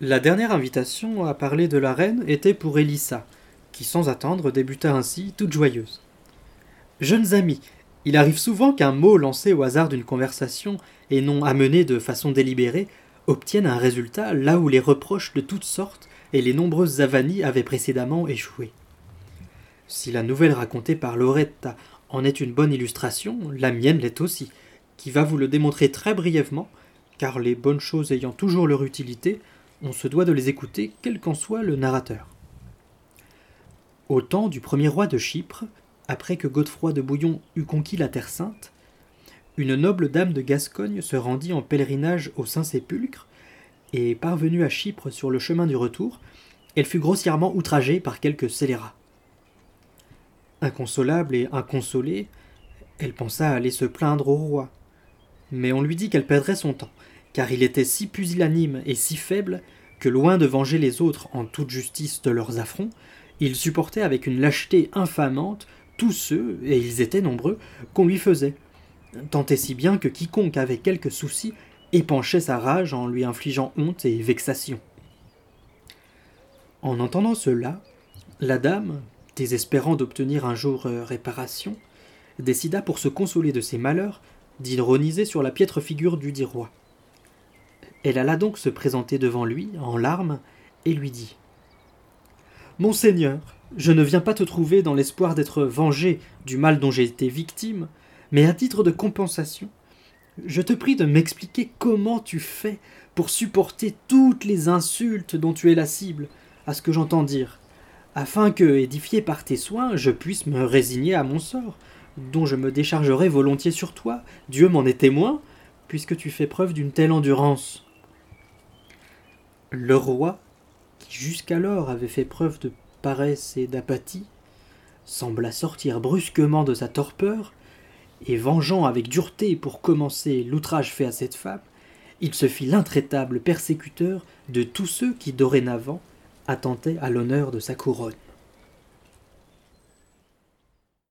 La dernière invitation à parler de la reine était pour Elissa, qui sans attendre débuta ainsi, toute joyeuse. Jeunes amis, il arrive souvent qu'un mot lancé au hasard d'une conversation et non amené de façon délibérée obtienne un résultat là où les reproches de toutes sortes et les nombreuses avanies avaient précédemment échoué. Si la nouvelle racontée par Loretta en est une bonne illustration, la mienne l'est aussi, qui va vous le démontrer très brièvement, car les bonnes choses ayant toujours leur utilité, on se doit de les écouter quel qu'en soit le narrateur. Au temps du premier roi de Chypre, après que Godefroy de Bouillon eut conquis la Terre Sainte, une noble dame de Gascogne se rendit en pèlerinage au Saint-Sépulcre, et parvenue à Chypre sur le chemin du retour, elle fut grossièrement outragée par quelques scélérats. Inconsolable et inconsolée, elle pensa aller se plaindre au roi. Mais on lui dit qu'elle perdrait son temps, car il était si pusillanime et si faible que loin de venger les autres en toute justice de leurs affronts, il supportait avec une lâcheté infamante tous ceux, et ils étaient nombreux, qu'on lui faisait. Tant et si bien que quiconque avait quelque souci épanchait sa rage en lui infligeant honte et vexation. En entendant cela, la dame, désespérant d'obtenir un jour euh, réparation, décida pour se consoler de ses malheurs d'ironiser sur la piètre figure du dit roi. Elle alla donc se présenter devant lui, en larmes, et lui dit Monseigneur, je ne viens pas te trouver dans l'espoir d'être vengé du mal dont j'ai été victime, mais à titre de compensation, je te prie de m'expliquer comment tu fais pour supporter toutes les insultes dont tu es la cible, à ce que j'entends dire, afin que, édifié par tes soins, je puisse me résigner à mon sort, dont je me déchargerai volontiers sur toi, Dieu m'en est témoin, puisque tu fais preuve d'une telle endurance. Le roi, qui jusqu'alors avait fait preuve de paresse et d'apathie, sembla sortir brusquement de sa torpeur, et vengeant avec dureté pour commencer l'outrage fait à cette femme, il se fit l'intraitable persécuteur de tous ceux qui dorénavant attentaient à l'honneur de sa couronne.